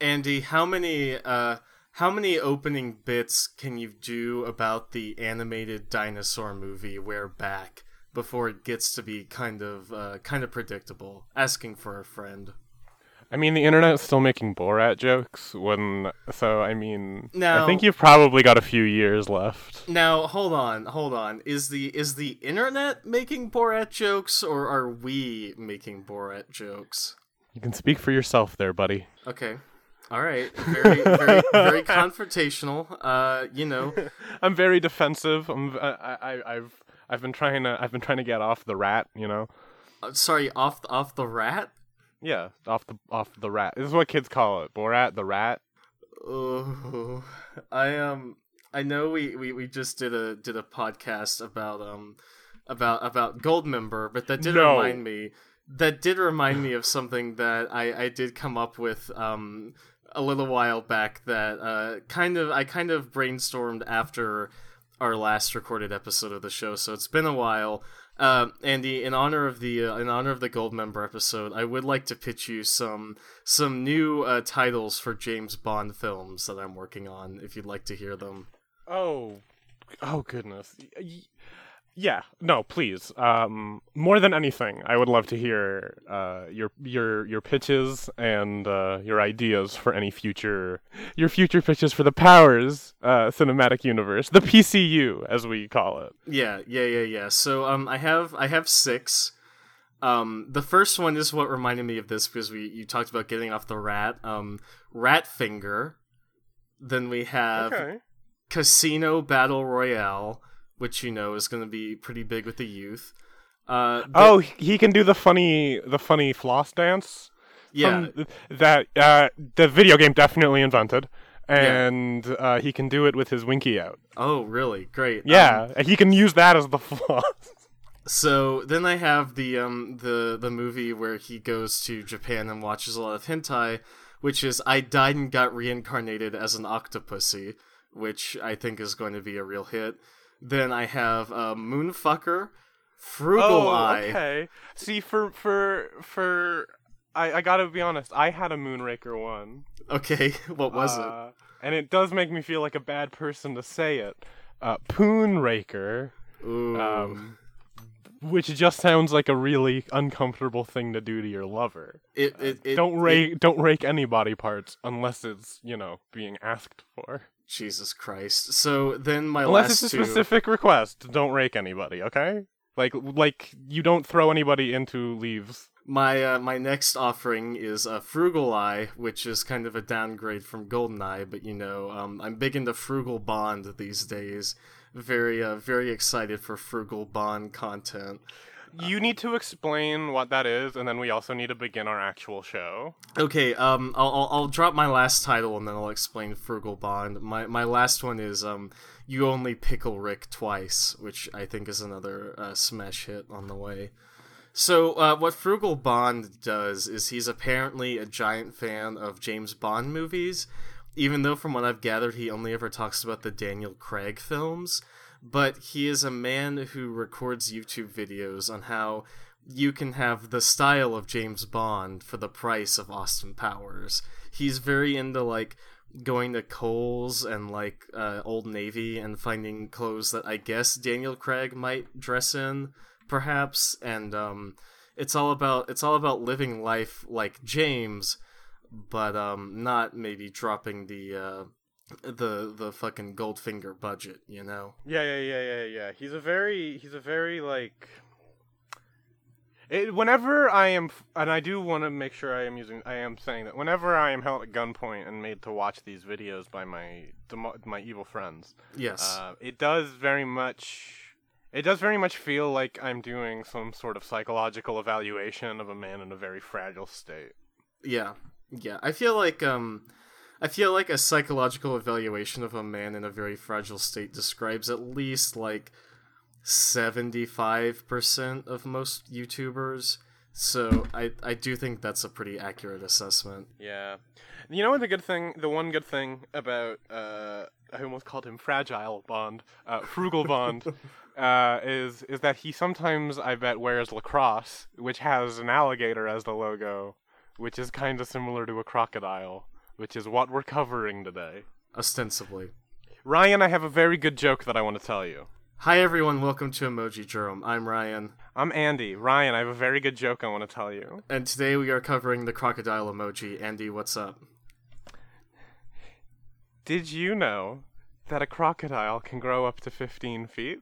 Andi, how many uh how many opening bits can you do about the animated dinosaur movie We're Back before it gets to be kind of uh, kind of predictable? Asking for a friend. I mean, the internet's still making Borat jokes when, so I mean, I think you've probably got a few years left. Now, hold on, hold on. Is the is the internet making Borat jokes or are we making Borat jokes? You can speak for yourself there, buddy. Okay. All right. Very very very confrontational. Uh, you know, I'm very defensive. I'm, I, I, I've, I've been trying to, I've been trying to get off the rat. You know. uh, sorry, off off the rat? Yeah, off the, off the rat. This is what kids call it. Borat, the rat. Oh, I um, I know we, we, we just did a did a podcast about um, about about Goldmember, but that did No. remind me that did remind me of something that I I did come up with um a little while back that uh kind of I kind of brainstormed after our last recorded episode of the show, so it's been a while. Uh, Andi, in honor of the uh, in honor of the Goldmember episode, I would like to pitch you some some new uh, titles for James Bond films that I'm working on. If you'd like to hear them. Oh, oh goodness. Yeah, no, please. Um, more than anything, I would love to hear uh, your your your pitches and uh, your ideas for any future your future pitches for the Powers uh, cinematic universe, the PCU as we call it. Yeah, yeah, yeah, yeah. So um, I have I have six. Um, the first one is what reminded me of this because we you talked about getting off the rat. Um, Rat Finger. Then we have Okay. Casino Battle Royale, which you know is going to be pretty big with the youth. Uh, th- Oh, he can do the funny the funny floss dance. yeah, that uh, the video game definitely invented, and uh, he can do it with his winky out. Oh, really? Great. Um, Yeah, and he can use that as the floss. so then I have the um the the movie where he goes to Japan and watches a lot of hentai, which is I died and got reincarnated as an octopussy, which I think is going to be a real hit. Then I have uh, Moonfucker, Frugal Eye. Oh, okay. See, for for for, I I gotta be honest. I had a Moonraker one. Okay, what was it? uh, And it does make me feel like a bad person to say it. Uh, Poonraker, Ooh. um, which just sounds like a really uncomfortable thing to do to your lover. it, it, it, don't it- rake don't rake any body parts unless it's you know being asked for. Jesus Christ. So then my Unless last it's a two. specific request, don't rake anybody. Okay, like like you don't throw anybody into leaves. My uh, my next offering is uh, Frugal Eye, which is kind of a downgrade from Goldeneye, but you know, um, I'm big into Frugal Bond these days. Very uh, very excited for Frugal Bond content. You need to explain what that is, and then we also need to begin our actual show. Okay, um, I'll, I'll I'll drop my last title and then I'll explain Frugal Bond. My my last one is um, you only pickle Rick twice, which I think is another uh, smash hit on the way. So uh, what Frugal Bond does is he's apparently a giant fan of James Bond movies, even though from what I've gathered he only ever talks about the Daniel Craig films. But he is a man who records YouTube videos on how you can have the style of James Bond for the price of Austin Powers. He's very into like going to Kohl's and like uh, Old Navy and finding clothes that I guess Daniel Craig might dress in, perhaps. And um, it's all about it's all about living life like James, but um, not maybe dropping the uh, the the fucking Goldfinger budget. You know. Yeah, yeah, yeah, yeah, yeah. He's a very, he's a very like. It, whenever I am, and I do want to make sure I am using, I am saying that whenever I am held at gunpoint and made to watch these videos by my my evil friends, Yes. uh, it does very much, it does very much feel like I'm doing some sort of psychological evaluation of a man in a very fragile state. Yeah, yeah. I feel like um, I feel like a psychological evaluation of a man in a very fragile state describes at least like seventy-five percent of most YouTubers. So I I do think that's a pretty accurate assessment. Yeah. You know what the good thing, the one good thing about, uh, I almost called him Fragile Bond, uh, Frugal Bond, uh, is is that he sometimes, I bet, wears Lacoste, which has an alligator as the logo, which is kind of similar to a crocodile. Which is what we're covering today. Ostensibly. Ryan, I have a very good joke that I want to tell you. Hi everyone, welcome to Emojidrome. I'm Ryan, I'm Andi. Ryan, I have a very good joke I want to tell you. and today we are covering the crocodile emoji. Andi, what's up? Did you know that a crocodile can grow up to 15 feet?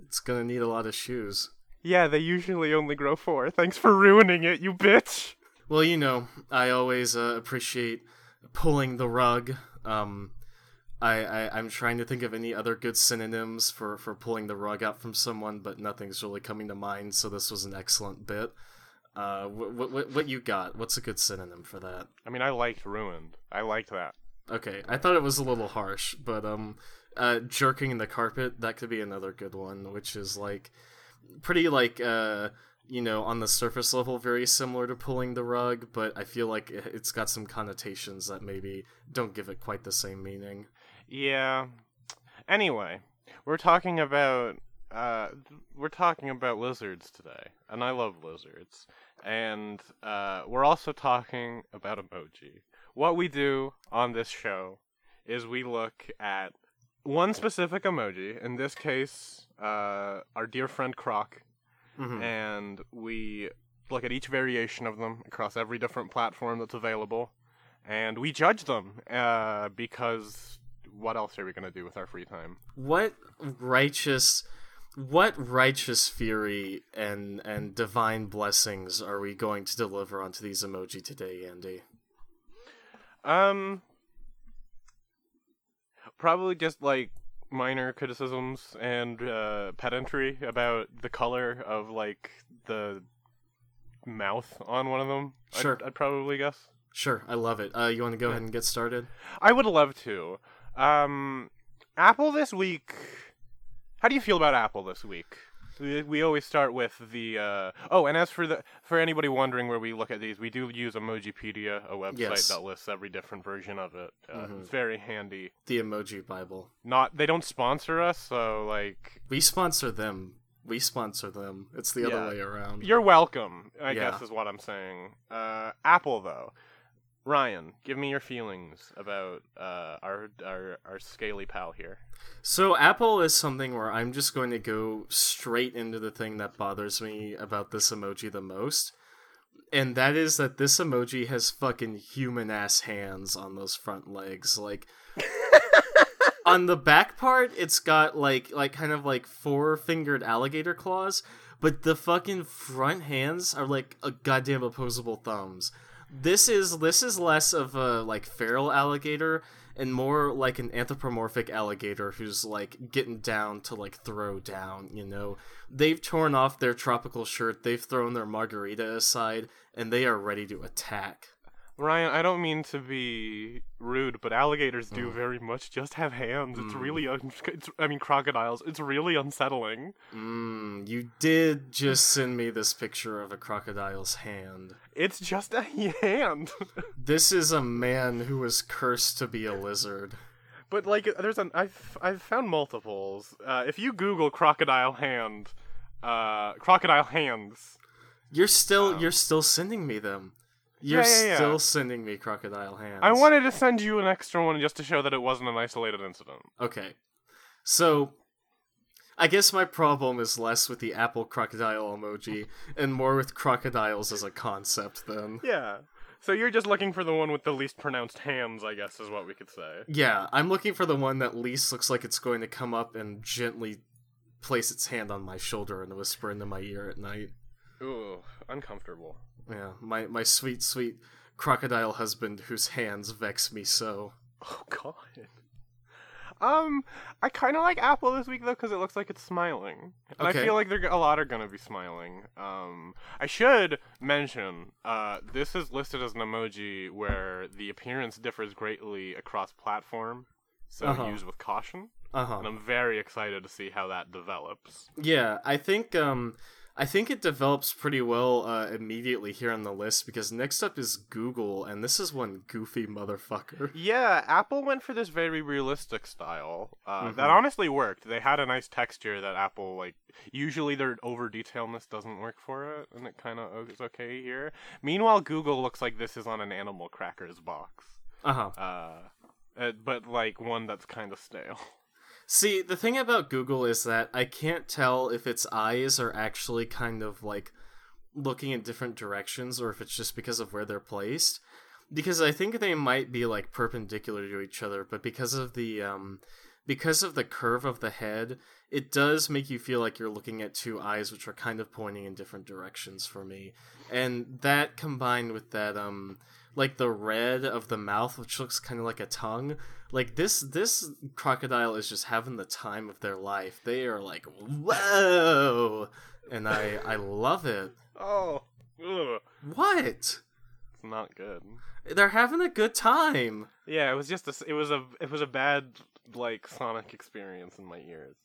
It's gonna need a lot of shoes. Yeah, they usually only grow four. Thanks for ruining it, you bitch. Well, you know, I always uh, appreciate pulling the rug. Um, I, I I'm trying to think of any other good synonyms for for pulling the rug out from someone, but nothing's really coming to mind. So this was an excellent bit. Uh, what what what you got? What's a good synonym for that? I mean, I liked ruined. I liked that. Okay, I thought it was a little harsh, but um, uh, jerking the carpet that could be another good one, which is like pretty like uh, you know, on the surface level, very similar to pulling the rug, but I feel like it- it's got some connotations that maybe don't give it quite the same meaning. Yeah. Anyway, we're talking about uh we're talking about lizards today, and I love lizards. And uh we're also talking about emoji. What we do on this show is we look at one specific emoji, in this case, uh our dear friend Croc, Mhm. and we look at each variation of them across every different platform that's available, and we judge them uh, because what else are we gonna do with our free time? What righteous, what righteous fury and and divine blessings are we going to deliver onto these emoji today, Andi? Um, probably just like minor criticisms and uh, pedantry about the color of like the mouth on one of them. I'd- Sure. I'd, probably guess. Sure, I love it. Uh, you want to go ahead and get started? I would love to. Um, Apple this week. How do you feel about Apple this week? We, we always start with the. Uh... Oh, and as for the for anybody wondering where we look at these, we do use Emojipedia, a website Yes. that lists every different version of it. Uh, Mhm. It's very handy. The Emoji Bible. Not they don't sponsor us, so like We sponsor them. We sponsor them. It's the other Yeah. way around. you're welcome. I Yeah. guess is what I'm saying. Uh, Apple though. Ryan, give me your feelings about uh, our our our scaly pal here. So Apple is something where I'm just going to go straight into the thing that bothers me about this emoji the most. And that is that this emoji has fucking human ass hands on those front legs. Like on the back part it's got like like kind of like four fingered alligator claws, but the fucking front hands are like a goddamn opposable thumbs. This is this is less of a like feral alligator and more like an anthropomorphic alligator who's like getting down to like throw down, you know. They've torn off their tropical shirt, they've thrown their margarita aside, and they are ready to attack. Ryan, I don't mean to be rude, but alligators do Mm. very much just have hands. It's really, un- it's, I mean, crocodiles. It's really unsettling. Mmm, you did just send me this picture of a crocodile's hand. It's just a hand. This is a man who was cursed to be a lizard. but like, there's an I've I've found multiples. Uh, if you Google crocodile hand, uh, crocodile hands, You're still Wow. you're still sending me them. You're Yeah, yeah, yeah. still sending me crocodile hands. I wanted to send you an extra one just to show that it wasn't an isolated incident. Okay. So I guess my problem is less with the apple crocodile emoji and more with crocodiles as a concept then. Yeah. So you're just looking for the one with the least pronounced hands, I guess, is what we could say. Yeah, I'm looking for the one that least looks like it's going to come up and gently place its hand on my shoulder and whisper into my ear at night. Ooh, uncomfortable. Yeah, my my sweet sweet crocodile husband whose hands vex me so. Oh God. Um, I kind of like Apple this week though because it looks like it's smiling, and Okay. I feel like they're a lot are gonna be smiling. Um, I should mention, uh, this is listed as an emoji where the appearance differs greatly across platform, so Uh-huh. use with caution. Uh-huh. And I'm very excited to see how that develops. Yeah, I think um I think it develops pretty well uh, immediately here on the list because next up is Google, and this is one goofy motherfucker. Yeah, Apple went for this very realistic style. Uh, Mhm. That honestly worked. They had a nice texture that Apple like. Usually their over detailness doesn't work for it, and it kind of is okay here. Meanwhile, Google looks like this is on an Animal Crackers box. Uh-huh. Uh, uh, but like one that's kind of stale. See, the thing about Google is that I can't tell if its eyes are actually kind of like looking in different directions or if it's just because of where they're placed. Because I think they might be like perpendicular to each other, but because of the um because of the curve of the head, it does make you feel like you're looking at two eyes which are kind of pointing in different directions for me. And that combined with that um like the red of the mouth which looks kind of like a tongue like this this crocodile is just having the time of their life they are like whoa and i i love it Oh, ugh. what it's not good. they're having a good time Yeah, it was just a, it was a it was a bad like Sonic experience in my ears.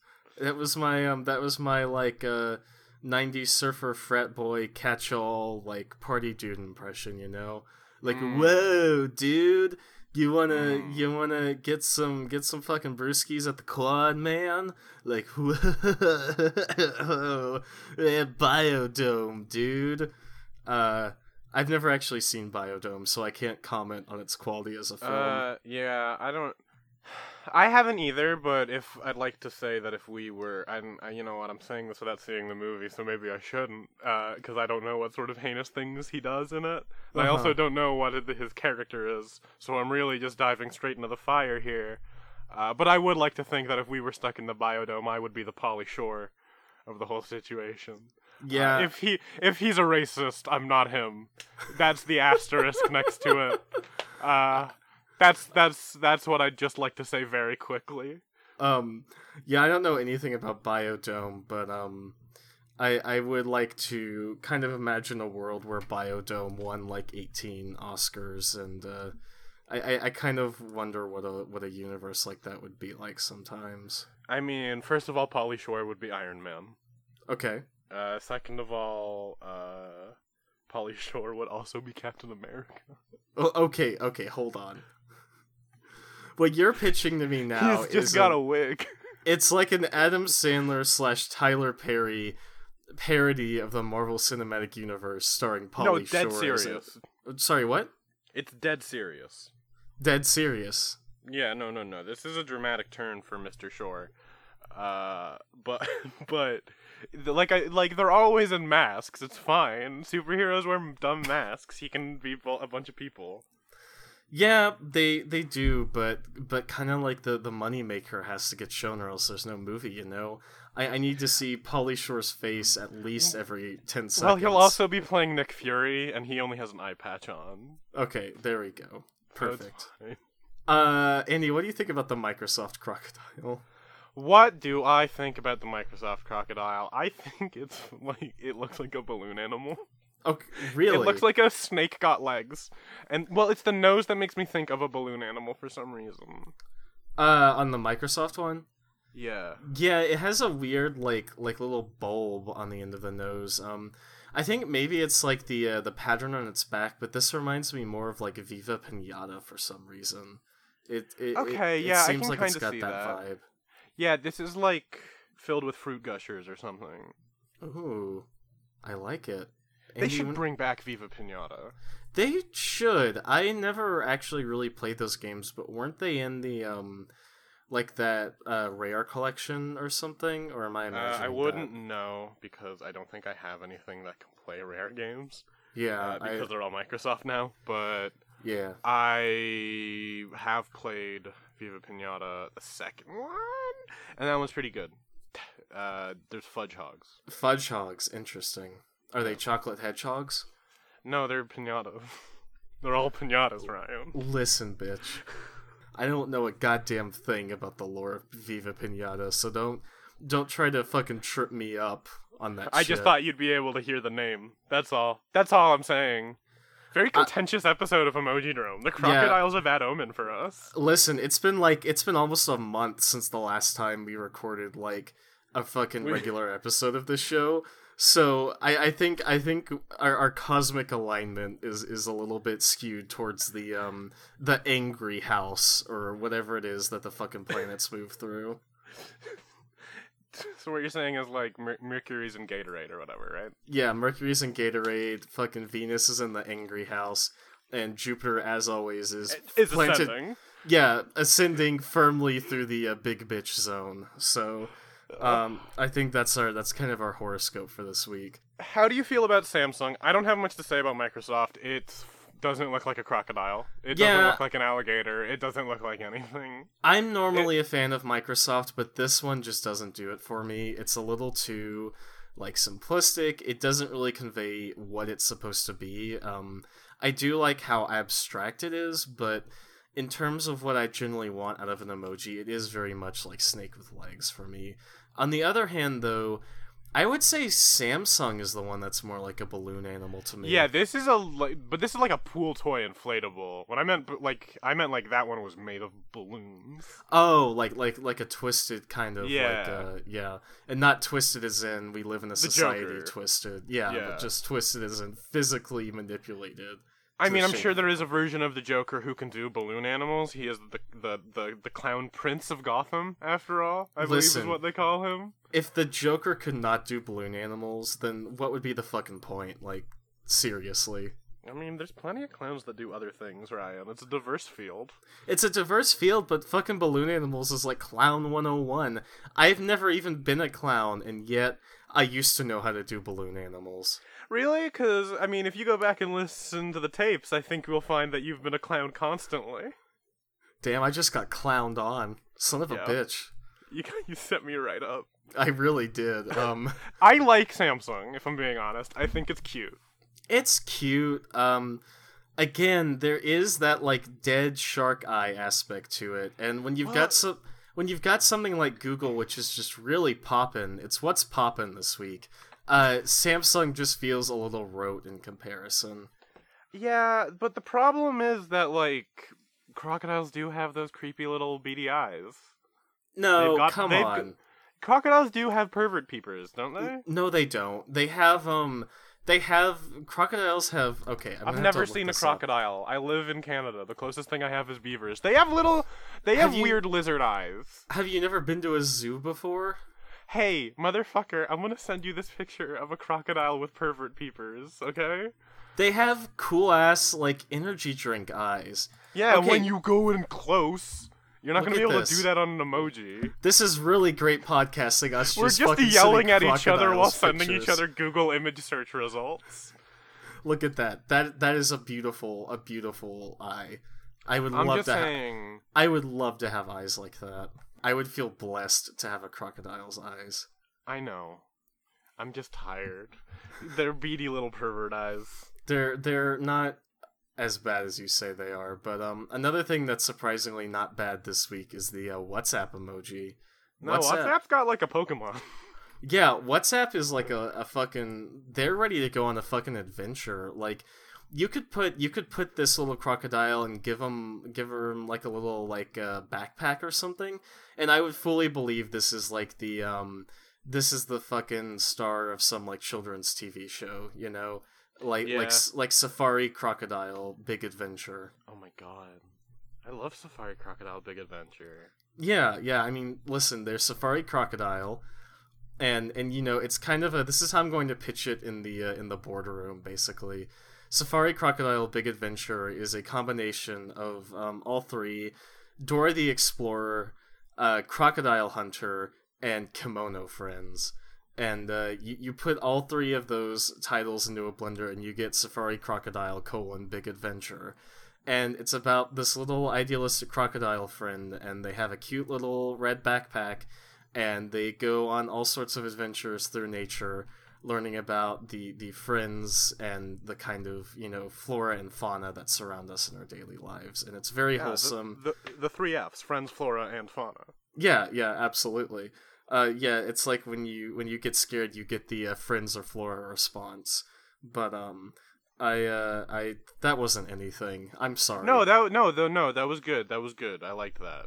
that was my um that was my like uh 90s surfer frat boy catch all like party dude impression you know like Mm. whoa dude you wanna Mm. you wanna get some get some fucking brewskis at the quad man like whoa yeah, biodome dude uh i've never actually seen biodome so i can't comment on its quality as a film Uh, yeah, I don't. I haven't either, but if I'd like to say that if we were, I'm, you know what, I'm saying this without seeing the movie, so maybe I shouldn't, because I don't know what sort of heinous things he does in it. And I Uh-huh. also don't know what it- his character is, so I'm really just diving straight into the fire here. Uh, but I would like to think that if we were stuck in the biodome, I would be the Pauly Shore of the whole situation. yeah Uh, if he if he's a racist, I'm not him. That's the asterisk next to it. Uh, that's that's that's what I'd just like to say very quickly. Um, yeah, I don't know anything about Biodome, but um, I I would like to kind of imagine a world where Biodome won like eighteen Oscars, and uh, I, I I kind of wonder what a what a universe like that would be like sometimes. I mean, first of all, Pauly Shore would be Iron Man. Okay, Uh, second of all, uh, Pauly Shore would also be Captain America. oh, okay, okay, hold on. What you're pitching to me now He's just got a- a wig. it's like an Adam Sandler slash Tyler Perry parody of the Marvel Cinematic Universe starring Pauly no, dead Shore serious. Sorry, what? It's dead serious. Dead serious. Yeah, no, no, no. This is a dramatic turn for Mr. Shore. Uh, but but like I like they're always in masks. It's fine. Superheroes wear dumb masks. He can be a bunch of people. Yeah, they they do, but but kind of like the the moneymaker has to get shown, or else there's no movie. You know, I, I need to see Pauly Shore's face at least every ten seconds. Well, he'll also be playing Nick Fury, and he only has an eye patch on. Okay, there we go. Perfect. Uh, Andi, what do you think about the Microsoft crocodile? What do I think about the Microsoft crocodile? I think it's like it looks like a balloon animal. Okay, really? It looks like a snake got legs, and well, it's the nose that makes me think of a balloon animal for some reason. uh on the Microsoft one. Yeah. Yeah, it has a weird like like little bulb on the end of the nose. Um, I think maybe it's like the uh, the pattern on its back, but this reminds me more of like Viva Pinata for some reason. It, it it- Okay, it, yeah, I seems can like it's got see that, that. vibe. Yeah, this is like filled with fruit gushers or something. Ooh, I like it. They should bring back Viva Pinata. They should. I never actually really played those games, but weren't they in the um, like that uh rare collection or something? Or am I Uh, imagining? I wouldn't know because I don't think I have anything that can play rare games Yeah, uh, because I, they're all Microsoft now. But yeah. I have played Viva Pinata, the second one, and that one's pretty good. Uh, there's fudge hogs. Fudge hogs, interesting. Are they chocolate hedgehogs? No, they're pinatas. they're all pinatas, Ryan. Listen, bitch. I don't know a goddamn thing about the lore of Viva Pinata, so don't don't try to fucking trip me up on that. I shit. just thought you'd be able to hear the name. That's all. That's all I'm saying. Very contentious episode of Emojidrome. The crocodile's a bad omen for us. Listen, it's been like it's been almost a month since the last time we recorded like a fucking We- regular episode of this show. So I, I think I think our, our cosmic alignment is, is a little bit skewed towards the um the angry house or whatever it is that the fucking planets move through. So what you're saying is like Mer- Mercury's in Gatorade or whatever, right? Yeah, Mercury's in Gatorade, fucking Venus is in the angry house. and Jupiter, as always, is Is planted. ascending. Yeah, ascending firmly through the uh, big bitch zone. So, um, I think that's our that's kind of our horoscope for this week. How do you feel about Samsung? I don't have much to say about Microsoft. It doesn't look like a crocodile. It doesn't look like an alligator. It doesn't look like anything. I'm normally a fan of Microsoft, but this one just doesn't do it for me. It's a little too like simplistic. It doesn't really convey what it's supposed to be. Um, I do like how abstract it is, but in terms of what I generally want out of an emoji, it is very much like snake with legs for me. On the other hand, though, I would say Samsung is the one that's more like a balloon animal to me. Yeah, this is a but this is like a pool toy inflatable. When I meant like, I meant like that one was made of balloons. Oh, like like like a twisted kind of like Yeah. uh yeah. And not twisted as in we live in a society Joker. twisted. Yeah, Yeah. but just twisted as in physically manipulated. I mean, I'm sure there is a version of the Joker who can do balloon animals. He is the the the, the clown prince of Gotham, after all. I believe is what they call him. If the Joker could not do balloon animals, then what would be the fucking point? Like seriously. I mean, there's plenty of clowns that do other things, Ryan. It's a diverse field. It's a diverse field, but fucking balloon animals is like clown 101. I've never even been a clown and yet I used to know how to do balloon animals. Really? Because I mean, if you go back and listen to the tapes, I think you'll find that you've been a clown constantly. Damn, I just got clowned on. Son of a bitch. You you set me right up. I really did. Um I like Samsung, if I'm being honest. I think it's cute. It's cute. Um, again, there is that like dead shark eye aspect to it, and when you've Well- got some, when you've got something like Google, which is just really poppin', it's what's poppin' this week. Uh, Samsung just feels a little rote in comparison. Yeah, but the problem is that like crocodiles do have those creepy little beady eyes. No, got- come on. Crocodiles do have pervert peepers, don't they? No, they don't. They have um. They have crocodiles have okay. I'm i've never seen a this up. crocodile. I live in Canada. The closest thing I have is beavers. They have little. They have, Have you- weird lizard eyes. Have you never been to a zoo before? Hey, motherfucker! I'm gonna send you this picture of a crocodile with pervert peepers. Okay? They have cool ass like energy drink eyes. Yeah. Okay. When you go in close, you're not Look gonna be able this. to do that on an emoji. This is really great podcasting. Us We're just, just yelling at each other while crocodiles sending each other Google image search results. Look at that. That that is a beautiful, a beautiful eye. I would I'm love to. Ha- saying. I would love to have eyes like that. I would feel blessed to have a crocodile's eyes. I know. I'm just tired. They're beady little pervert eyes. They're they're not as bad as you say they are. But um, another thing that's surprisingly not bad this week is the uh, WhatsApp emoji. No, WhatsApp's got like a Pokemon. Yeah, WhatsApp is like a, a fucking they're ready to go on a fucking adventure. Like you could put you could put this little crocodile and give him give him like a little like uh, backpack or something, and I would fully believe this is like the um this is the fucking star of some like children's TV show, you know, like Yeah. like like Safari Crocodile Big Adventure. Oh my god. I love Safari Crocodile Big Adventure. Yeah, yeah. I mean, listen, there's Safari Crocodile, and and you know, it's kind of a. This is how I'm going to pitch it in the uh, in the boardroom, basically. Safari Crocodile Big Adventure is a combination of um, all three: Dora the Explorer, uh, Crocodile Hunter, and Kemono Friends. And uh, you, you put all three of those titles into a blender, and you get Safari Crocodile colon Big Adventure and it's about this little idealistic crocodile friend and they have a cute little red backpack and they go on all sorts of adventures through nature learning about the the friends and the kind of you know flora and fauna that surround us in our daily lives and it's very Yeah, the- wholesome The, the, three F's: friends, flora, and fauna. yeah yeah absolutely uh yeah it's like when you when you get scared you get the uh, friends or flora response but um I uh I that wasn't anything. I'm sorry. No, that no, the, no, that was good. That was good. I liked that.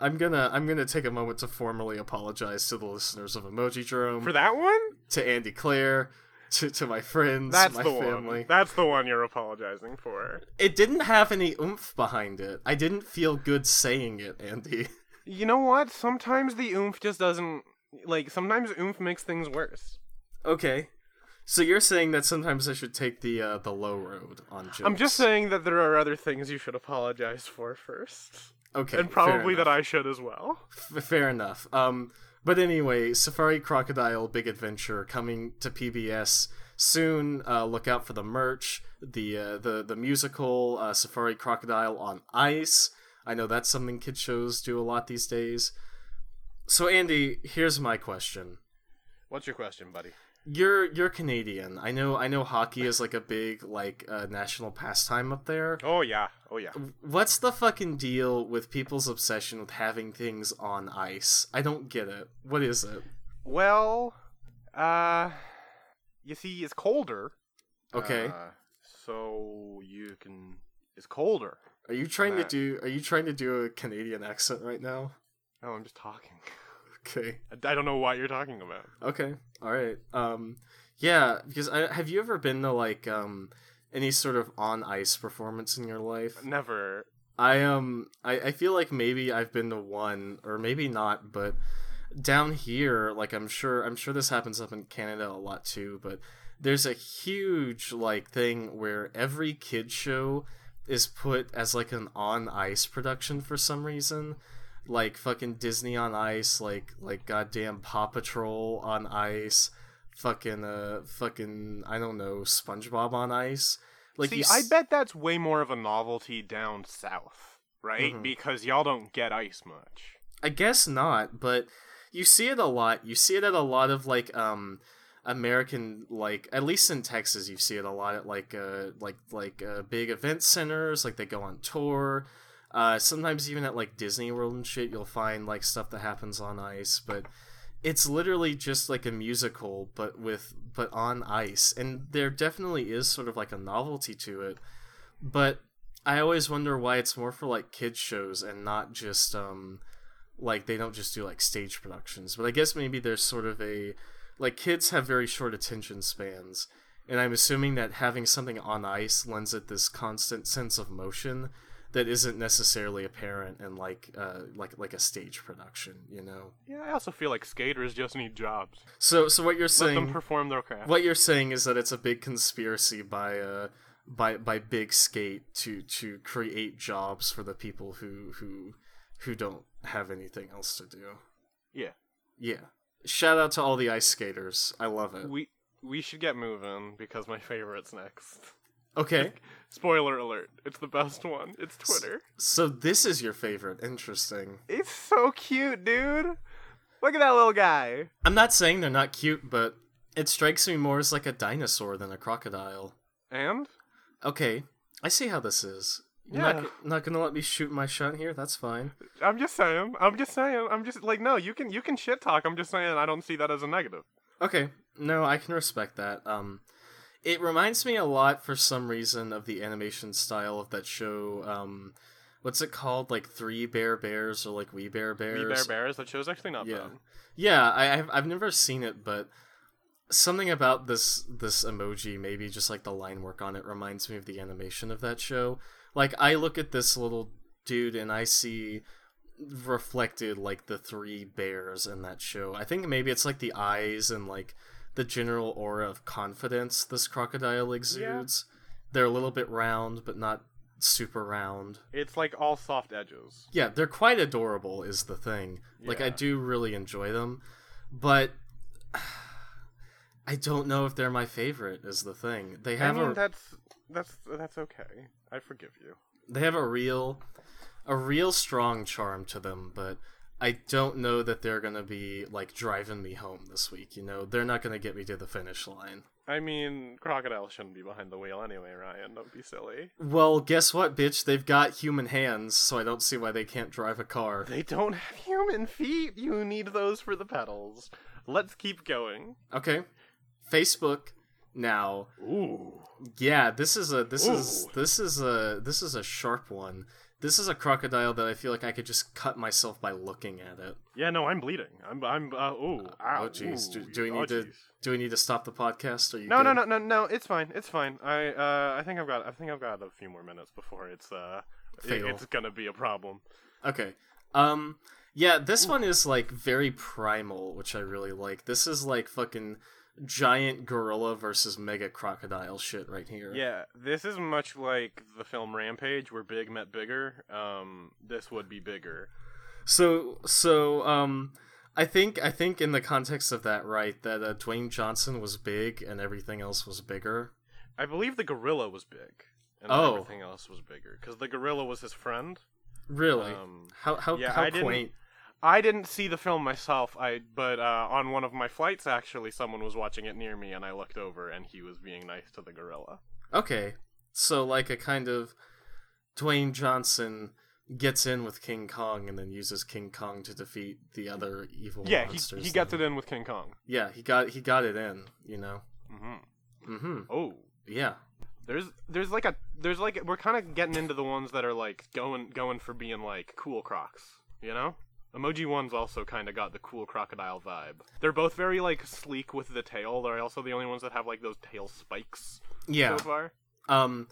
I'm gonna I'm gonna take a moment to formally apologize to the listeners of Emojidrome, For that one, to Andi Clare, to, to my friends, that's my the family. one. That's the one you're apologizing for. It didn't have any oomph behind it. I didn't feel good saying it, Andi. You know what? Sometimes the oomph just doesn't like. Sometimes oomph makes things worse. okay. So you're saying that sometimes I should take the uh, the low road on jokes. I'm just saying that there are other things you should apologize for first, okay, and probably that. I should as well. F- fair enough. Um, but anyway, Safari Crocodile Big Adventure coming to PBS soon. Uh, look out for the merch, the uh, the the musical uh, Safari Crocodile on Ice. I know that's something kid shows do a lot these days. So Andi, here's my question. What's your question, buddy? You're you're Canadian. I know I know hockey is like a big like uh, national pastime up there. Oh yeah, oh yeah. What's the fucking deal with people's obsession with having things on ice? I don't get it. What is it? Well, uh, you see, it's colder. Okay. Uh, so you can. It's colder. Are you trying to do are you trying to do a Canadian accent right now? Oh, I'm just talking. Okay. I, don't know what you're talking about. Okay. All right. Um yeah, because I, have you ever been to like um any sort of on ice performance in your life? Never. I um I, I feel like maybe I've been to one or maybe not, but down here, like I'm sure I'm sure this happens up in Canada a lot too, but there's a huge like thing where every kid show is put as like an on ice production for some reason. Like fucking Disney on ice, like like goddamn Paw Patrol on ice, fucking uh fucking I don't know, SpongeBob on ice. Like see, I bet that's way more of a novelty down south, right? Mhm. Because y'all don't get ice much. I guess not, but you see it a lot. You see it at a lot of like um American like at least in Texas you see it a lot at like uh like like uh, big event centers like they go on tour. Uh sometimes even at like Disney World and shit you'll find like stuff that happens on ice, but it's literally just like a musical but with but on ice and there definitely is sort of like a novelty to it. But I always wonder why it's more for like kids shows and not just um like they don't just do like stage productions. But I guess maybe there's sort of a like kids have very short attention spans, and I'm assuming that having something on ice lends it this constant sense of motion that isn't necessarily apparent in like uh like like a stage production, you know. Yeah, I also feel like skaters just need jobs. So so what you're Let them saying perform their craft. what you're saying is that it's a big conspiracy by uh by by Big Skate to to create jobs for the people who who who don't have anything else to do. Yeah. Yeah. Shout out to all the ice skaters. I love it. We we should get moving because my favorite's next. Okay. Spoiler alert! It's the best one. It's Twitter. So this is your favorite. Interesting. It's so cute, dude. Look at that little guy. I'm not saying they're not cute, but it strikes me more as like a dinosaur than a crocodile. And Okay. I see how this is. You're Yeah. not, not gonna let me shoot my shot here? That's fine. I'm just saying. I'm just saying. I'm just like no. You can you can shit talk. I'm just saying. I don't see that as a negative. Okay, no, I can respect that. Um, it reminds me a lot, for some reason, of the animation style of that show. Um, what's it called? Like Three Bear Bears or like We Bare Bears? We Bare Bears. That show's actually not Yeah, bad. yeah. I, I've I've never seen it, but something about this this emoji, maybe just like the line work on it, reminds me of the animation of that show. Like I look at this little dude and I see reflected like the three bears in that show. I think maybe it's like the eyes and like the general aura of confidence this crocodile exudes. They're a little bit round, but not super round. It's like all soft edges. Yeah, they're quite adorable, is the thing. Like, I do really enjoy them, but I don't know if they're my favorite, is the thing. They I have mean, a that's that's that's okay. I forgive you. they have a real a real strong charm to them but i don't know that they're gonna be like driving me home this week you know they're not gonna get me to the finish line I mean, crocodile shouldn't be behind the wheel anyway, Ryan. Don't be silly. well guess what bitch they've got human hands so i don't see why they can't drive a car They don't have human feet. You need those for the pedals. Let's keep going. okay facebook now Ooh. yeah this is a this is this is a this is a sharp one this is a crocodile that i feel like i could just cut myself by looking at it Yeah, no, I'm bleeding. I'm I'm uh ooh. Ow, oh jeez do, do we oh, need to jeez. do we need to stop the podcast or you No, no, good? no, no, no. It's fine. It's fine. I uh I think I've got I think I've got a few more minutes before it's uh it- it's gonna be a problem. Okay. Um yeah, this one is like very primal, which I really like. This is like fucking giant gorilla versus mega crocodile shit right here. Yeah, this is much like the film Rampage, where big met bigger. Um, this would be bigger. So so um I think I think in the context of that, right, that uh, Dwayne Johnson was big and everything else was bigger. I believe the gorilla was big, and Oh. everything else was bigger because the gorilla was his friend. Really? Um, how how yeah, how I didn't- quaint. I didn't see the film myself. I but uh, on one of my flights, actually, someone was watching it near me, and I looked over, and he was being nice to the gorilla. Okay. So like a kind of Dwayne Johnson gets in with King Kong and then uses King Kong to defeat the other evil Yeah, he monsters. he gets then. it in with King Kong. Yeah, he got he got it in, you know. hmm Mhm. Oh, Yeah. there's there's like a there's like we're kind of getting into the ones that are like going going for being like cool Crocs, you know. EmojiOne's also kind of got the cool crocodile vibe. They're both very like sleek with the tail. They're also the only ones that have like those tail spikes Yeah. so far. Um,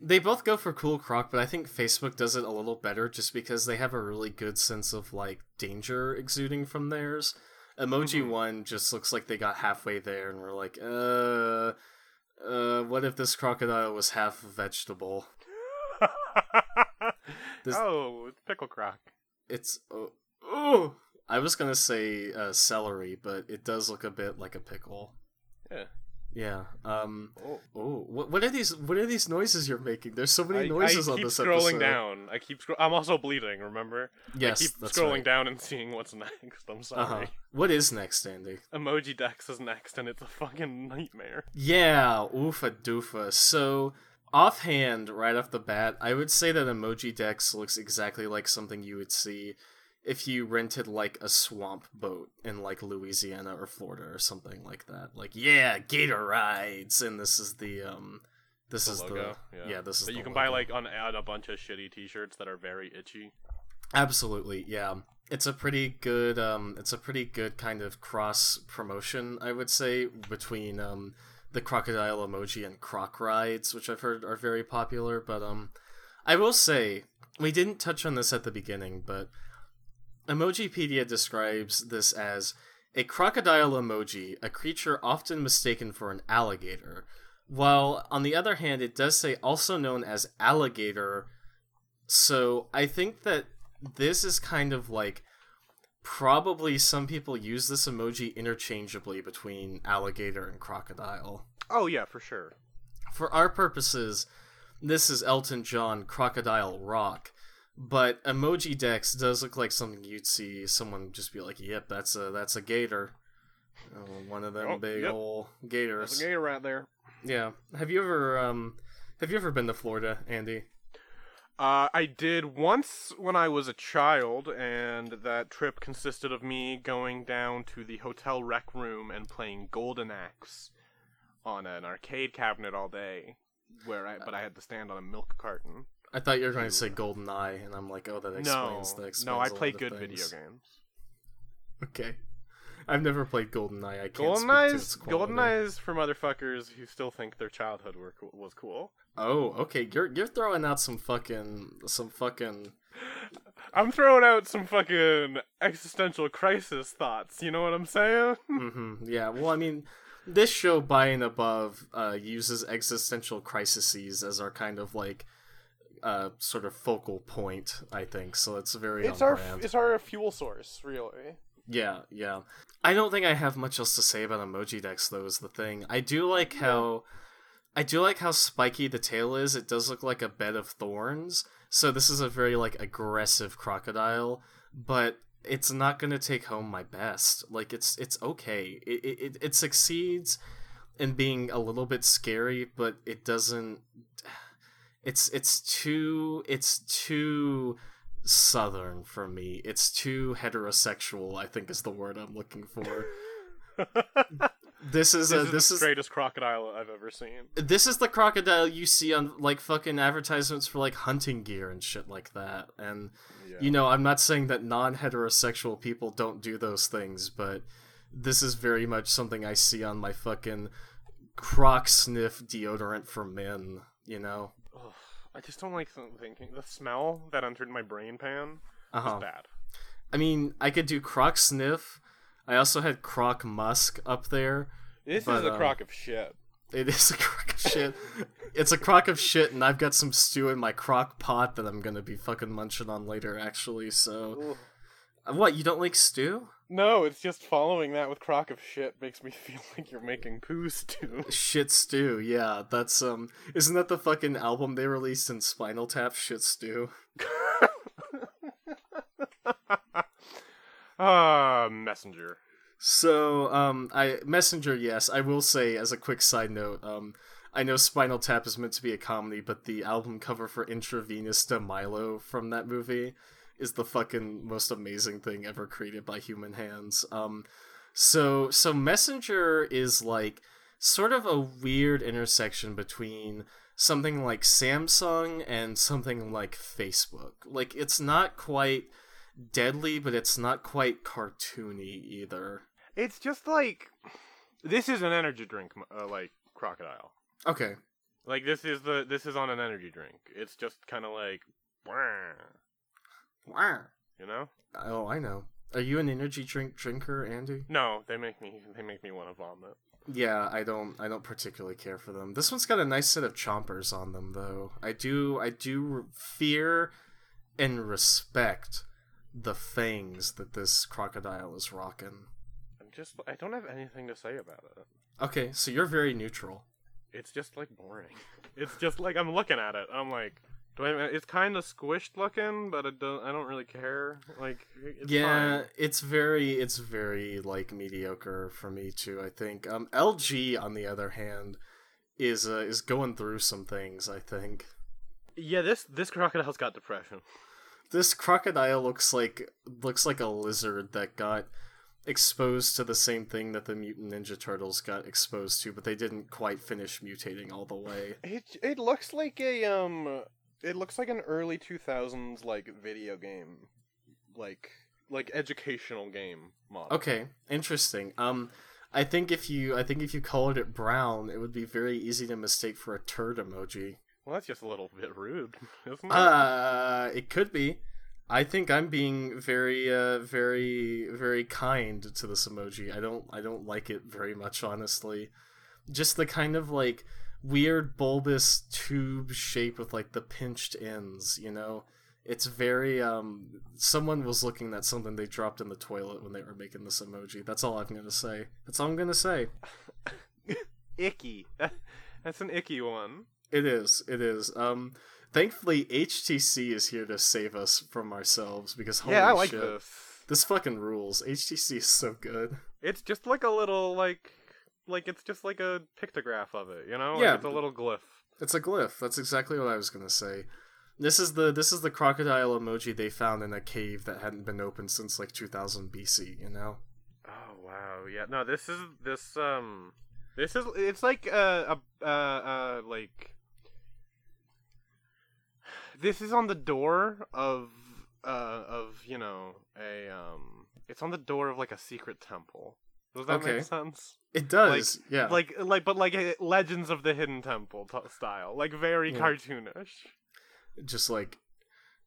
they both go for cool croc, but I think Facebook does it a little better just because they have a really good sense of like danger exuding from theirs. Emoji Mhm. one just looks like they got halfway there and we're like, uh, uh, what if this crocodile was half vegetable? This- oh, it's pickle croc. It's oh, oh, I was gonna say uh, celery, but it does look a bit like a pickle. Yeah. Yeah. Um. Oh. Oh, what, what are these? What are these noises you're making? There's so many I, noises I on keep this scrolling down. I keep. Scro- I'm also bleeding. Remember? Yes, I keep scrolling right. down and seeing what's next. I'm sorry. Uh-huh. What is next, Andi? Emoji Dex is next, and it's a fucking nightmare. Yeah, oofa doofa. So, offhand, right off the bat, I would say that Emojidex looks exactly like something you would see if you rented like a swamp boat in like Louisiana or Florida or something like that. Like, yeah, gator rides, and this is the um, this The is logo. the yeah. yeah, this is But the you can buy like on ad a bunch of shitty T-shirts that are very itchy. Absolutely, yeah. It's a pretty good um it's a pretty good kind of cross promotion, I would say, between um the crocodile emoji and croc rides, which I've heard are very popular, but um I will say we didn't touch on this at the beginning, but Emojipedia describes this as a crocodile emoji, a creature often mistaken for an alligator. While on the other hand, it does say also known as alligator. So I think that this is kind of like probably some people use this emoji interchangeably between alligator and crocodile. Oh yeah, for sure. For our purposes, this is Elton John Crocodile Rock, but Emojidex does look like something you'd see someone just be like, "Yep, that's a that's a gator." Uh, one of them Oh, big yep. ol' gators. There's a gator right there. Yeah. Have you ever um have you ever been to Florida, Andi? Uh, I did once when I was a child, and that trip consisted of me going down to the hotel rec room and playing Golden Axe on an arcade cabinet all day. Where I, but I had to stand on a milk carton. I thought you were going to say Golden Eye, and I'm like, oh, that No, explains that explains no, I play good video games. Okay. I've never played Golden Eye. I can't Golden speak to Eyes, its Golden. Eyes for motherfuckers who still think their childhood were cool, was cool. Oh, okay. You're you're throwing out some fucking some fucking I'm throwing out some fucking existential crisis thoughts. You know what I'm saying? mm-hmm. Yeah, well, I mean, this show by and above uh, uses existential crises as our kind of like uh, sort of focal point. I think so. It's very it's our brand. it's our fuel source, really. Yeah, yeah. I don't think I have much else to say about Emojidex though. Is the thing I do like how I do like how spiky the tail is. It does look like a bed of thorns. So this is a very like aggressive crocodile, but it's not gonna take home my best. Like it's it's okay. It it it, it succeeds in being a little bit scary, but it doesn't. It's it's too it's too southern for me. It's too heterosexual. I think is the word I'm looking for. This is This a is this the is straightest crocodile I've ever seen. this is the crocodile you see on like fucking advertisements for like hunting gear and shit like that. And Yeah. you know, I'm not saying that non-heterosexual people don't do those things, but this is very much something I see on my fucking croc sniff deodorant for men, you know. I just don't like thinking. The smell that entered my brain pan Uh-huh. bad. I mean, I could do croc sniff. I also had croc musk up there, This But, is a um, crock of shit. It is a crock of shit. it's a crock of shit, and I've got some stew in my crock pot that I'm gonna be fucking munching on later, actually. So, Uh, what? You don't like stew? No, it's just following that with crock of shit makes me feel like you're making poo stew. Shit stew. Yeah, that's um. Isn't that the fucking album they released in Spinal Tap? Shit stew. Ah, messenger. So, um, I Messenger, yes, I will say as a quick side note, um, I know Spinal Tap is meant to be a comedy, but the album cover for Intravenus de Milo from that movie is the fucking most amazing thing ever created by human hands. Um, so, so Messenger is like sort of a weird intersection between something like Samsung and something like Facebook. Like, it's not quite deadly, but it's not quite cartoony either. It's just like this is an energy drink, uh, like crocodile. Okay. Like this is the this is on an energy drink. It's just kind of like, "Wah," you know. Oh, I know. Are you an energy drink drinker, Andi? No, they make me they make me want to vomit. Yeah, I don't. I don't particularly care for them. This one's got a nice set of chompers on them, though. I do. I do fear and respect the fangs that this crocodile is rocking. I'm just I don't have anything to say about it. Okay, so you're very neutral. It's just like boring. It's just like I'm looking at it. I'm like, do I? It's kind of squished looking, but it don't. I don't really care. Like, it's yeah, fine. it's very, it's very like mediocre for me too. I think. Um, LG on the other hand is uh, is going through some things. I think. Yeah, this this crocodile's got depression. this crocodile looks like looks like a lizard that got exposed to the same thing that the mutant ninja turtles got exposed to but they didn't quite finish mutating all the way It it looks like a um. It looks like an early two thousands like video game, like like educational game model. okay interesting. Um i think if you i think if you colored it brown it would be very easy to mistake for a turd emoji. Well, that's just a little bit rude, isn't it? uh it could be. I think i'm being very uh very very kind to this emoji. I don't i don't like it very much honestly. Just the kind of like weird bulbous tube shape with like the pinched ends you know? It's very um someone was looking at something they dropped in the toilet when they were making this emoji. That's all i'm gonna say. That's all i'm gonna say. Icky. That's an icky one. it is. It is. Um thankfully HTC is here to save us from ourselves because holy yeah, I like shit, this. this fucking rules. HTC is so good. It's just like a little like like it's just like a pictograph of it, you know? Like Yeah. it's a little glyph. It's a glyph. That's exactly what I was gonna say. This is the this is the crocodile emoji they found in a cave that hadn't been opened since like 2000 BC. You know. Oh wow, yeah. No, this is this um this is it's like uh uh uh like this is on the door of uh of you know a um it's on the door of like a secret temple. Does that Okay. make sense? It does. yeah. Like like but like a Legends of the Hidden Temple t- style, like very Yeah. cartoonish. Just like.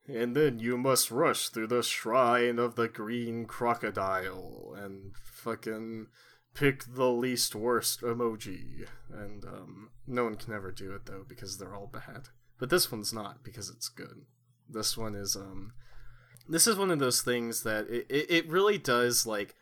And then you must rush through the shrine of the green crocodile and fucking pick the least worst emoji. And um, no one can ever do it though because they're all bad. But this one's not because it's good. This one is um, this is one of those things that it, it, it really does like.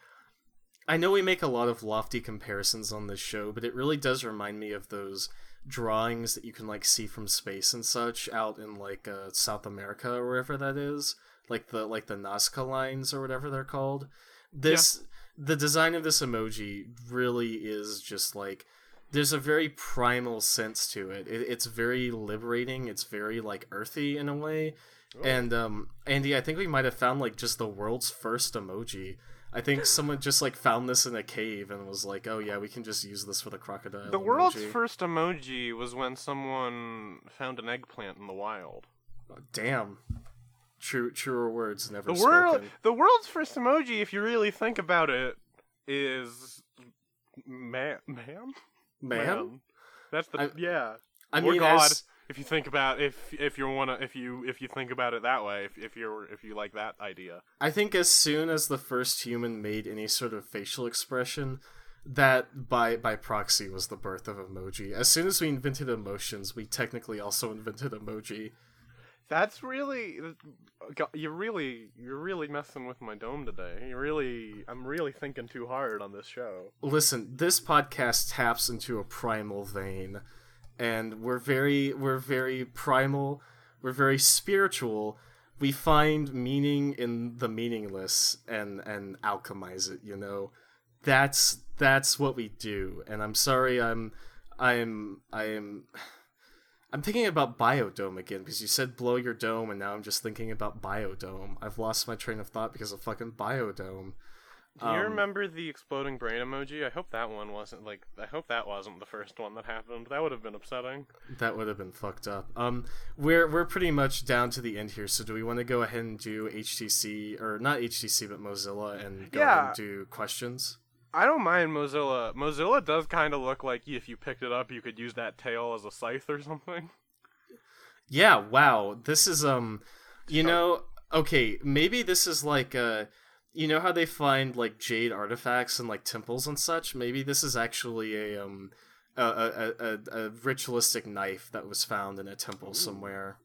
I know we make a lot of lofty comparisons on this show, but it really does remind me of those drawings that you can like see from space and such out in like uh, South America or wherever that is, like the like the Nazca lines or whatever they're called. This the design of this emoji really is just like there's a very primal sense to it. it it's very liberating. It's very like earthy in a way. And um, Andi, I think we might have found like just the world's first emoji. I think someone just like found this in a cave and was like, "Oh yeah, we can just use this for the crocodile." The world's emoji." first emoji was when someone found an eggplant in the wild. Uh, damn. True, truer words never The world, spoken. the world's first emoji, if you really think about it, is man, man, Man, That's the I- yeah. I or mean, God, as- if you think about if if you wanna if you if you think about it that way, if if you're if you like that idea. I think as soon as the first human made any sort of facial expression, that by by proxy was the birth of emoji. As soon as we invented emotions, we technically also invented emoji. That's really you're really you're really messing with my dome today. You really I'm really thinking too hard on this show. Listen, this podcast taps into a primal vein and we're very we're very primal, we're very spiritual. We find meaning in the meaningless and and alchemize it, you know. That's that's what we do. And I'm sorry I'm I'm I'm I'm thinking about Biodome again because you said blow your dome, and now I'm just thinking about Biodome. I've lost my train of thought because of fucking Biodome. Do you um, remember the exploding brain emoji? I hope that one wasn't like. I hope that wasn't the first one that happened. That would have been upsetting. That would have been fucked up. Um, we're we're pretty much down to the end here. So do we want to go ahead and do HTC or not HTC but Mozilla and go yeah. ahead and do questions? I don't mind Mozilla. Mozilla does kind of look like if you picked it up, you could use that tail as a scythe or something. Yeah. Wow. This is um, you know, okay, maybe this is like uh, you know how they find like jade artifacts and like temples and such. Maybe this is actually a um, a a, a, a ritualistic knife that was found in a temple Ooh. somewhere.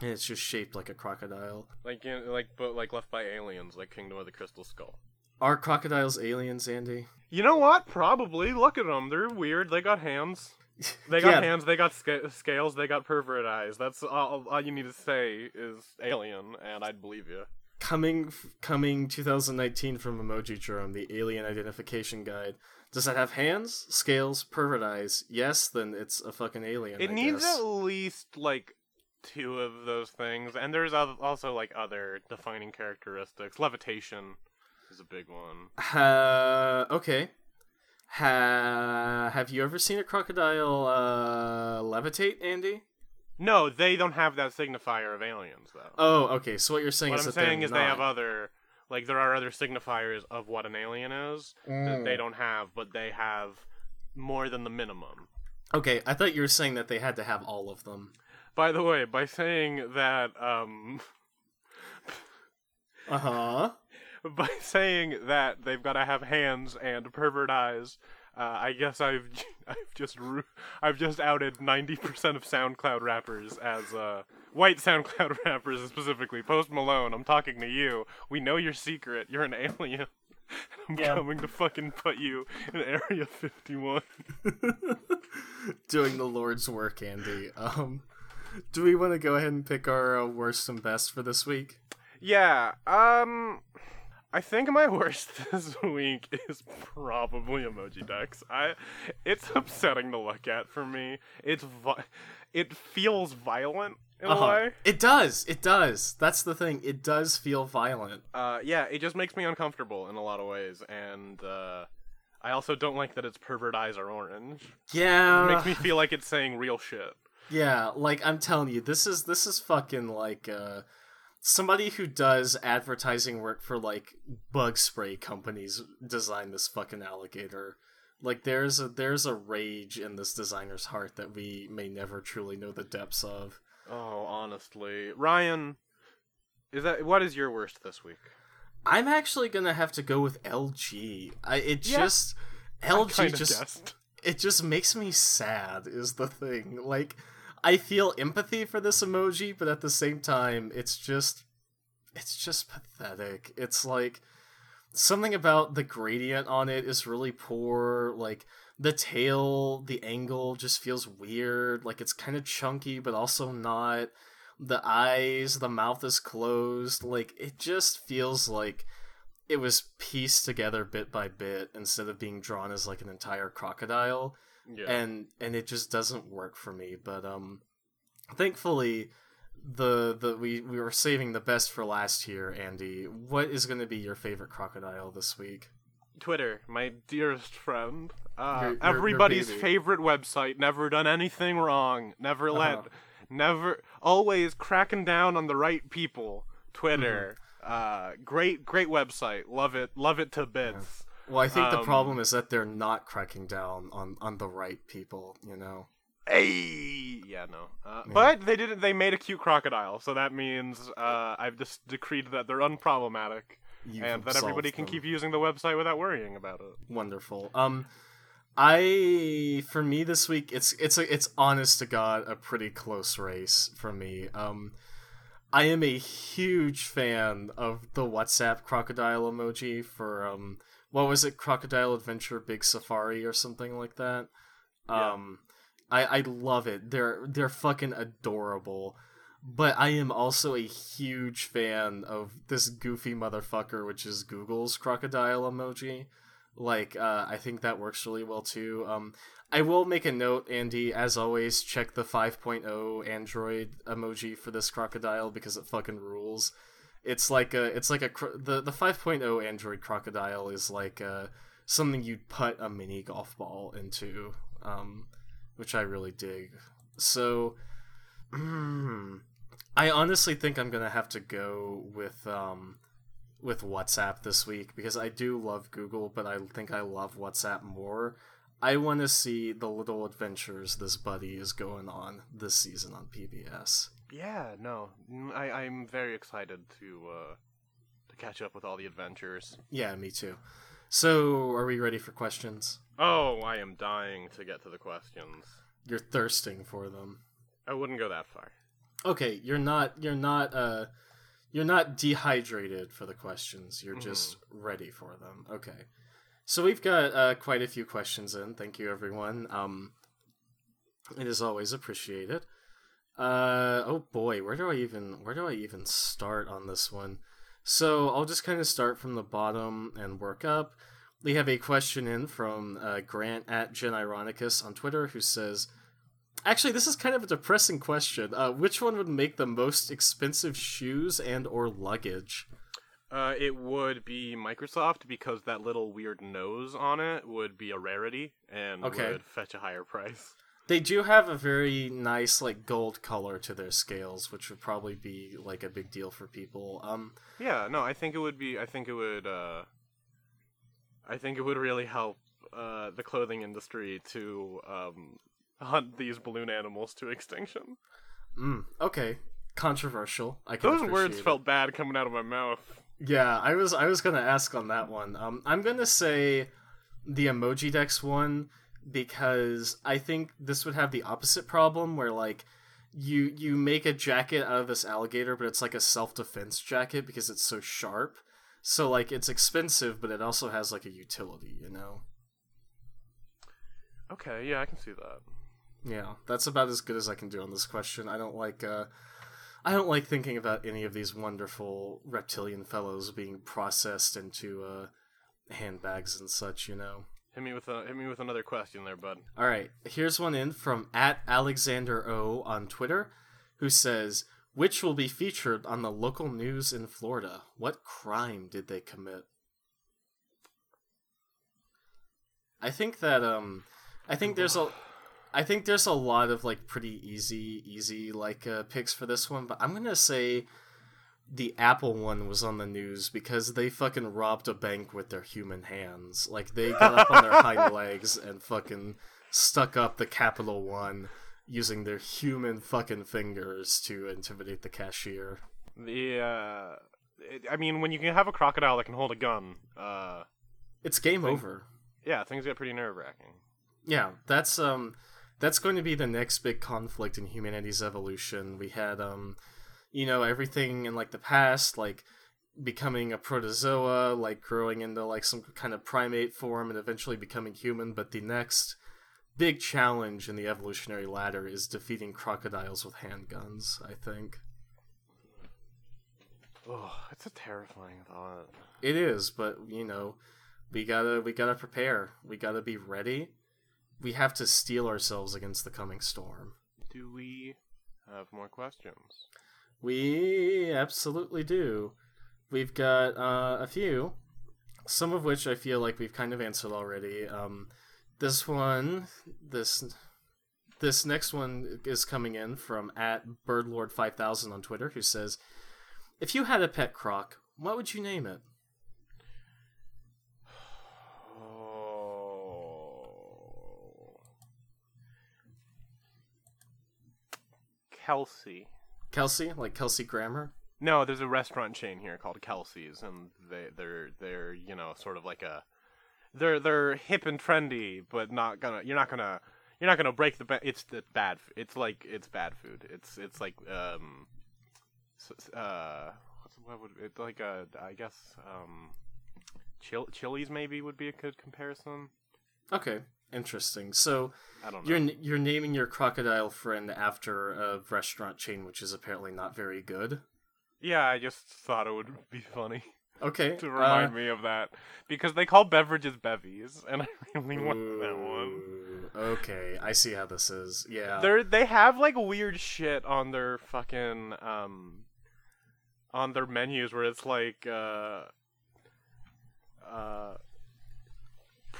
And it's just shaped like a crocodile. Like, like, but like left by aliens, like Kingdom of the Crystal Skull. Are crocodiles aliens, Andi? You know what? Probably. Look at them. They're weird. They got hands. They got yeah. hands. They got sca- scales. They got pervert eyes. That's all, all you need to say is alien, and I'd believe you. Coming, coming 2019 from Emojidrome, the Alien Identification Guide. Does that have hands, scales, pervert eyes? Yes, then it's a fucking alien. It I needs guess. at least like two of those things, and there's also like other defining characteristics. Levitation is a big one. Uh, okay. Ha- have you ever seen a crocodile uh, levitate, Andi? No, they don't have that signifier of aliens, though. Oh, okay. So what you're saying what is I'm saying is not... they have other, like there are other signifiers of what an alien is mm. that they mm. don't have, but they have more than the minimum. Okay, I thought you were saying that they had to have all of them. By the way, by saying that, um, uh huh, by saying that they've got to have hands and pervert eyes. Uh, I guess I've I've just I've just outed ninety percent of SoundCloud rappers as uh, white SoundCloud rappers specifically. Post Malone, I'm talking to you. We know your secret. You're an alien. I'm yeah. coming to fucking put you in Area 51. Doing the Lord's work, Andi. Um, do we want to go ahead and pick our uh, worst and best for this week? Yeah. Um. I think my worst this week is probably Emojidex. I, it's upsetting to look at for me. It's vi- it feels violent in uh-huh. a way. It does. It does. That's the thing. It does feel violent. Uh, yeah. It just makes me uncomfortable in a lot of ways, and uh, I also don't like that its pervert eyes are orange. Yeah. It makes me feel like it's saying real shit. Yeah, like I'm telling you, this is this is fucking like uh somebody who does advertising work for like bug spray companies designed this fucking alligator. Like there's a there's a rage in this designer's heart that we may never truly know the depths of. Oh, honestly, Ryan, is that what is your worst this week? I'm actually gonna have to go with LG. I it yeah, just LG just guessed. it just makes me sad. Is the thing like feel empathy for this emoji, but at the same time, it's just it's just pathetic. It's like something about the gradient on it is really poor. Like the tail, the angle just feels weird. Like it's kind of chunky, but also not. The eyes, the mouth is closed. Like it just feels like it was pieced together bit by bit instead of being drawn as like an entire crocodile yeah. and and it just doesn't work for me. But um, thankfully, the the we we were saving the best for last year. Andi, what is going to be your favorite crocodile this week? Twitter, my dearest friend. Uh, your, your, everybody's your favorite website. Never done anything wrong. Never uh-huh. let. Uh-huh. Never. Always cracking down on the right people. Twitter. Mm-hmm. Uh, great, great website. Love it. Love it to bits. Well, I think um, the problem is that they're not cracking down on on the right people. You know. Hey, yeah, no. Uh, yeah. But they didn't. They made a cute crocodile, so that means uh, I've just decreed that they're unproblematic, You've and that everybody can them. keep using the website without worrying about it. Wonderful. Um, I for me this week it's it's a it's honest to god a pretty close race for me. Um I am a huge fan of the WhatsApp crocodile emoji for um what was it Crocodile Adventure Big Safari or something like that. Yeah. Um I I love it. They're they're fucking adorable. But I am also a huge fan of this goofy motherfucker which is Google's crocodile emoji. Like uh I think that works really well too. Um I will make a note, Andi, as always, check the 5.0 Android emoji for this crocodile because it fucking rules. It's like a, it's like a, the, the 5.0 Android crocodile is like uh something you'd put a mini golf ball into, um, which I really dig. So, I honestly think I'm gonna have to go with, um, with WhatsApp this week because I do love Google, but I think I love WhatsApp more. I want to see the little adventures this buddy is going on this season on PBS. Yeah, no, mm, I I'm very excited to uh to catch up with all the adventures. Yeah, me too. So, are we ready for questions? Oh, I am dying to get to the questions. You're thirsting for them. I wouldn't go that far. Okay, you're not you're not uh you're not dehydrated for the questions. You're just ready for them. Okay. So we've got uh, quite a few questions in. Thank you, everyone. Um, it is always appreciated. Uh, oh boy, where do I even where do I even start on this one? So I'll just kind of start from the bottom and work up. We have a question in from uh, Grant at Gen Ironicus on Twitter who says, "Actually, this is kind of a depressing question. Uh, which one would make the most expensive shoes and or luggage?" Uh, it would be Microsoft because that little weird nose on it would be a rarity and Okay. would fetch a higher price. They do have a very nice like gold color to their scales, which would probably be like a big deal for people. Um, Yeah, no, I think it would be. I think it would. Uh, I think it would really help uh, the clothing industry to um, hunt these balloon animals to extinction. mm, okay, controversial. I can Those words it. felt bad coming out of my mouth. Yeah, I was I was gonna ask on that one. Um, I'm gonna say the Emojidex one because I think this would have the opposite problem where like you you make a jacket out of this alligator, but it's like a self defense jacket because it's so sharp. So like it's expensive, but it also has like a utility, you know. Okay, yeah, I can see that. Yeah, that's about as good as I can do on this question. I don't like uh I don't like thinking about any of these wonderful reptilian fellows being processed into uh handbags and such, you know. Hit me with a hit me with another question there, bud. All right, here's one in from at Alexander O on Twitter, who says, "Which will be featured on the local news in Florida? What crime did they commit?" I think that um, I think there's a, I think there's a lot of like pretty easy, easy like uh, picks for this one, but I'm gonna say the Apple one was on the news because they fucking robbed a bank with their human hands. Like they got up on their hind legs and fucking stuck up the Capital One using their human fucking fingers to intimidate the cashier. The uh, it, I mean, when you can have a crocodile that can hold a gun, uh, It's game over. yeah, things get pretty nerve wracking. Yeah, that's um that's going to be the next big conflict in humanity's evolution. We had um you know everything in like the past like becoming a protozoa, like growing into like some kind of primate form and eventually becoming human, but the next big challenge in the evolutionary ladder is defeating crocodiles with handguns, I think. Oh, it's a terrifying thought. It is, but you know, we gotta we gotta prepare. We gotta be ready. We have to steel ourselves against the coming storm. Do we have more questions? We absolutely do. We've got uh, a few, some of which I feel like we've kind of answered already. Um, this one, this this next one is coming in from at birdlord5000 on Twitter, who says, "If you had a pet croc, what would you name it?" Kelsey. Kelsey, like Kelsey Grammer. No, there's a restaurant chain here called Kelsey's, and they they're they're you know sort of like a they're they're hip and trendy, but not gonna. You're not gonna. You're not gonna break the. Ba- it's the bad. It's like it's bad food. It's it's like um, uh, what would it like? Uh, I guess um, chil- Chili's maybe would be a good comparison. Okay, interesting. So I don't know. you're you're naming your crocodile friend after a restaurant chain, which is apparently not very good. Yeah, I just thought it would be funny Okay, to remind uh, me of that because they call beverages bevies, and I really want that one. Okay, I see how this is. Yeah. They're they have like weird shit on their fucking um on their menus where it's like uh uh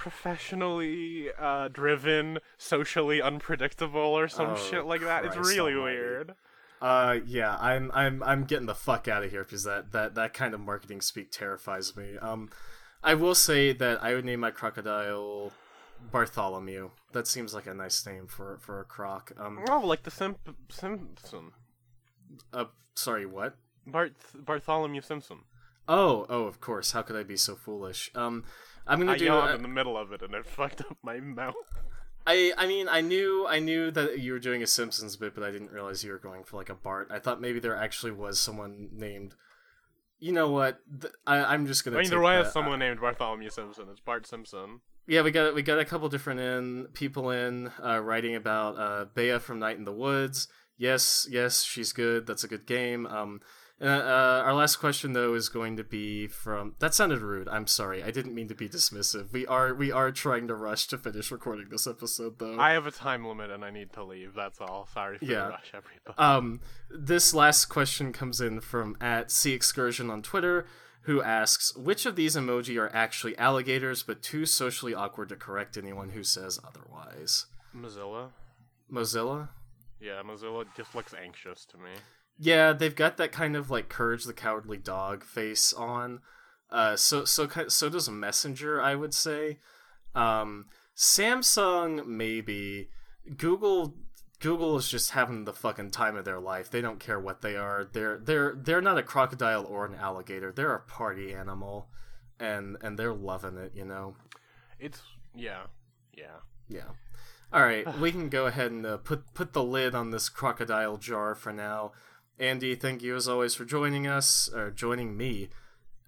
professionally uh driven, socially unpredictable or some Oh, shit like that. It's really almighty. weird. Uh, yeah, I'm, I'm, I'm getting the fuck out of here because that, that, that kind of marketing speak terrifies me. Um, I will say that I would name my crocodile Bartholomew. That seems like a nice name for, for a croc. Um, Oh, like the Simp- Simpson. uh, sorry, what? Bart Bartholomew Simpson. Oh, oh, of course. How could I be so foolish? Um, I'm gonna I do. yawned I, in the middle of it and it fucked up my mouth. I, I mean, I knew, I knew that you were doing a Simpsons bit, but I didn't realize you were going for like a Bart. I thought maybe there actually was someone named. You know what? Th- I, I'm just gonna. I mean, there was someone named Bartholomew Simpson. It's Bart Simpson. Yeah, we got we got a couple different in people in uh, writing about uh, Bea from Night in the Woods. Yes, yes, she's good. That's a good game. Um, uh, uh, our last question though is going to be from. That sounded rude. I'm sorry. I didn't mean to be dismissive. We are we are trying to rush to finish recording this episode though. I have a time limit and I need to leave. That's all. Sorry for Yeah. the rush, everybody. Um, this last question comes in from at Sea Excursion on Twitter, who asks, "Which of these emoji are actually alligators, but too socially awkward to correct anyone who says otherwise?" Mozilla. Mozilla. Yeah, Mozilla just looks anxious to me. Yeah, they've got that kind of like Courage the Cowardly Dog face on. Uh, so so so does a Messenger, I would say. Um, Samsung maybe. Google Google is just having the fucking time of their life. They don't care what they are. They're they're they're not a crocodile or an alligator. They're a party animal, and and they're loving it. You know. It's yeah, yeah. Yeah. All right, we can go ahead and uh, put put the lid on this crocodile jar for now. Andi, thank you as always for joining us or joining me.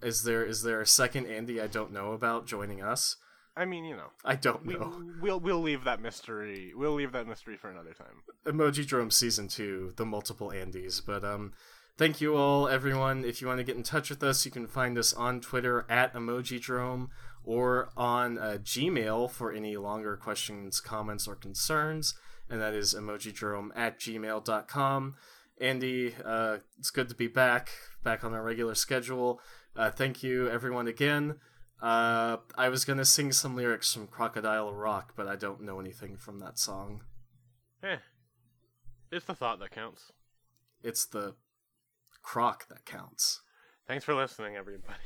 Is there is there a second Andi I don't know about joining us? I mean, you know, I don't we, know. we'll we'll leave that mystery. We'll leave that mystery for another time. Emojidrome season two, the multiple Andys. But um, thank you all, everyone. If you want to get in touch with us, you can find us on Twitter at Emojidrome or on uh, Gmail for any longer questions, comments, or concerns, and that is emojidrome at gmail.com. Andi, uh, it's good to be back, back on our regular schedule. Uh, thank you, everyone, again. Uh, I was gonna sing some lyrics from Crocodile Rock, but I don't know anything from that song. Eh, it's the thought that counts. It's the croc that counts. Thanks for listening, everybody.